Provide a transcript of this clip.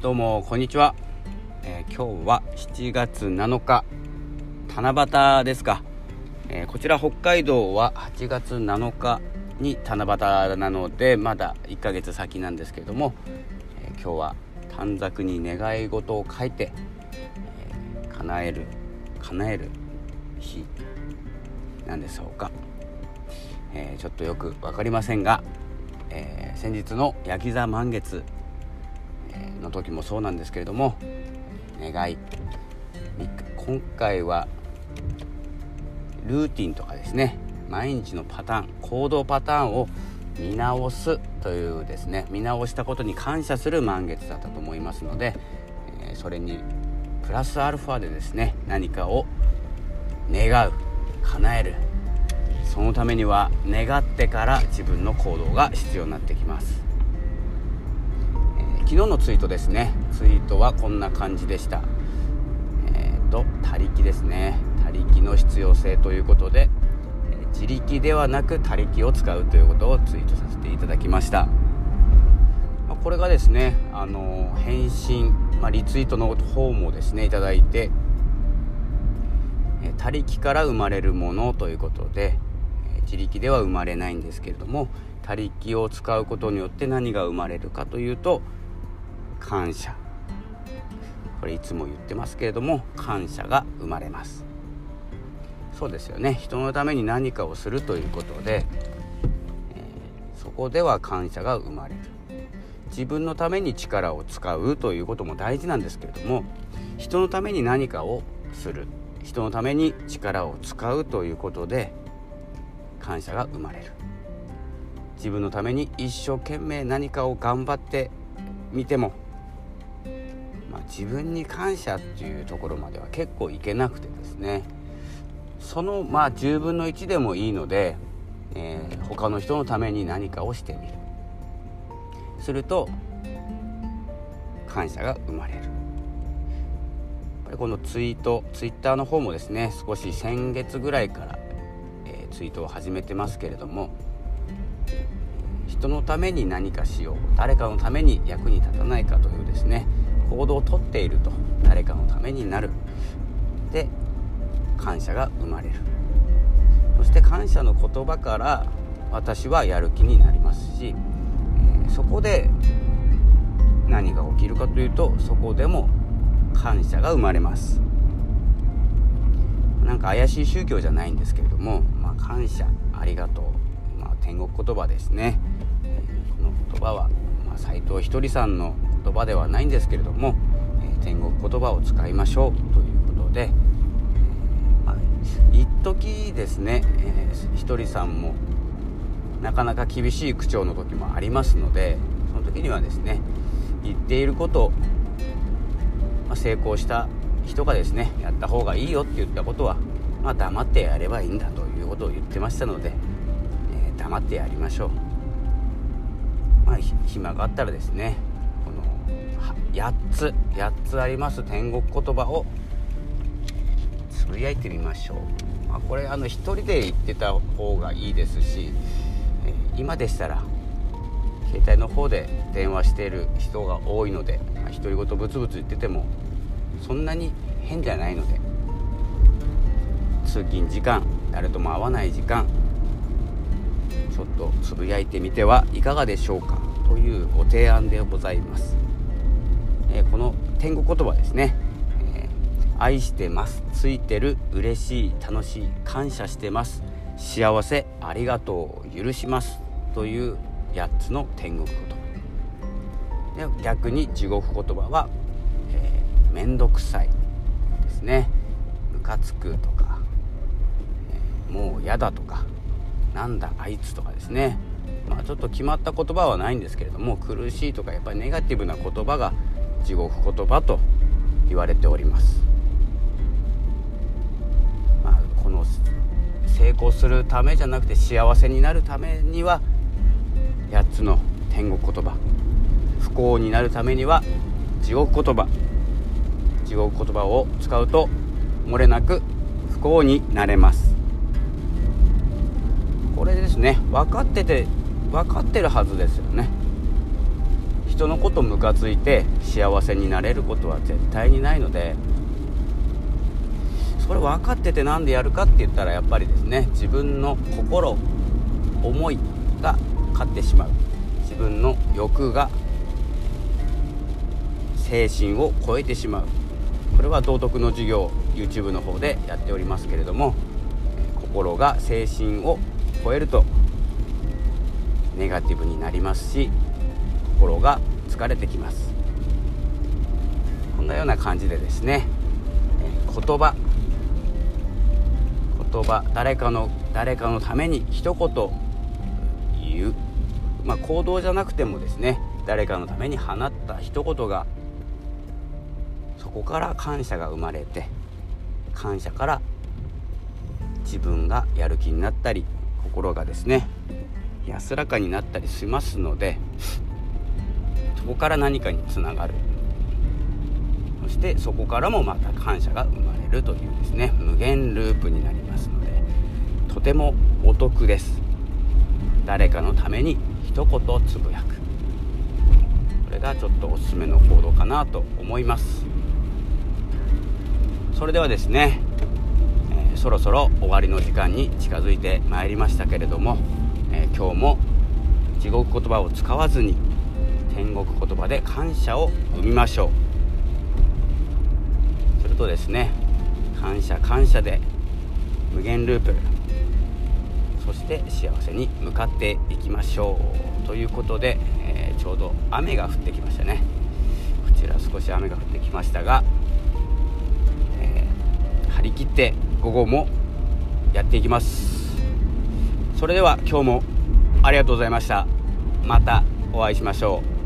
どうもこんにちは、えー、今日は7月7日七夕ですか、えー、こちら北海道は8月7日に七夕なのでまだ1ヶ月先なんですけれども、えー、今日は短冊に願い事を書いて、え叶える叶える日なんでしょうか、えちょっとよく分かりませんが、え先日の焼き座満月の時もそうなんですけれども願い。今回はルーティンとかですね毎日のパターン行動パターンを見直すというですね見直したことに感謝する満月だったと思いますので、えそれにプラスアルファでですね何かを願う叶える。そのためには願ってから自分の行動が必要になってきます。昨日のツイートですね。ツイートはこんな感じでした。えっ、ー、と他力ですね。他力の必要性ということで自力ではなく他力を使うということをツイートさせていただきました。これがですねあの返信、まあ、リツイートの方もですねいただいて他力から生まれるものということで自力では生まれないんですけれども他力を使うことによって何が生まれるかというと感謝。これいつも言ってますけれども感謝が生まれます。そうですよね。人のために何かをするということで、えー、そこでは感謝が生まれる。自分のために力を使うということも大事なんですけれども人のために何かをする。人のために力を使うということで感謝が生まれる。自分のために一生懸命何かを頑張ってみても、自分に感謝っていうところまでは結構いけなくてですね。そのまあ10分の1でもいいので、えー、他の人のために何かをしてみる。すると感謝が生まれる。やっぱりこのツイートツイッターの方もですね少し先月ぐらいから、えー、ツイートを始めてますけれども人のために何かしよう誰かのために役に立たないかというですね行動をとっていると。誰かのためになる。で感謝が生まれる。そして感謝の言葉から私はやる気になりますし、え、そこで何が起きるかというとそこでも感謝が生まれます。なんか怪しい宗教じゃないんですけれども、まあ、感謝ありがとう、まあ、天国言葉ですね、え、この言葉は、まあ、藤ひとりさんの言葉ではないんですけれども、え天国言葉を使いましょうということで、まあ、一時ですね、えー、ひとりさんもなかなか厳しい口調の時もありますのでその時にはですね言っていること、まあ、成功した人がですねやった方がいいよって言ったことは、まあ、黙ってやればいいんだということを言ってましたので、えー、黙ってやりましょう、まあ、暇があったらですね8つ8つあります天国言葉をつぶやいてみましょう、まあ、これあの1人で言ってた方がいいですし、え今でしたら携帯の方で電話している人が多いのでま独り言ブツブツ言っててもそんなに変じゃないので通勤時間誰とも会わない時間ちょっとつぶやいてみてはいかがでしょうかというご提案でございます。えこの天国言葉ですね、え愛してます。ついてる嬉しい楽しい感謝してます。幸せありがとう許します。という8つの天国言葉。で逆に地獄言葉は、えー、めんどくさいですね。ムカつくとか、えー、もう嫌だとかなんだあいつとかですね。まあちょっと決まった言葉はないんですけれども苦しいとかやっぱりネガティブな言葉が地獄言葉と言われております、まあ、この成功するためじゃなくて幸せになるためには8つの天国言葉不幸になるためには地獄言葉地獄言葉を使うと漏れなく不幸になれます。これですね。分かってて分かってるはずですよね。人のことムカついて幸せになれることは絶対にないのでそれ分かってて何でやるかって言ったらやっぱりですね自分の心思いが勝ってしまう。自分の欲が精神を超えてしまう。これは道徳の授業 YouTube の方でやっておりますけれども心が精神を超えるとネガティブになりますし心が疲れてきます。こんなような感じでですね言葉言葉誰かの誰かのために一言言う、まあ、行動じゃなくてもですね誰かのために放った一言がそこから感謝が生まれて感謝から自分がやる気になったり心がですね安らかになったりしますのでこから何かにつながる。そしてそこからもまた感謝が生まれるというですね。無限ループになりますのでとてもお得です。誰かのために一言つぶやく。これがちょっとおすすめの行動かなと思います。それではですね、えー、そろそろ終わりの時間に近づいてまいりましたけれども、えー、今日も地獄言葉を使わずに天国言葉で感謝を生みましょう。するとですね感謝感謝で無限ループ。そして幸せに向かっていきましょう。ということで、えー、ちょうど雨が降ってきましたね。こちら少し雨が降ってきましたが、えー、張り切って午後もやっていきます。それでは今日もありがとうございました。またお会いしましょう。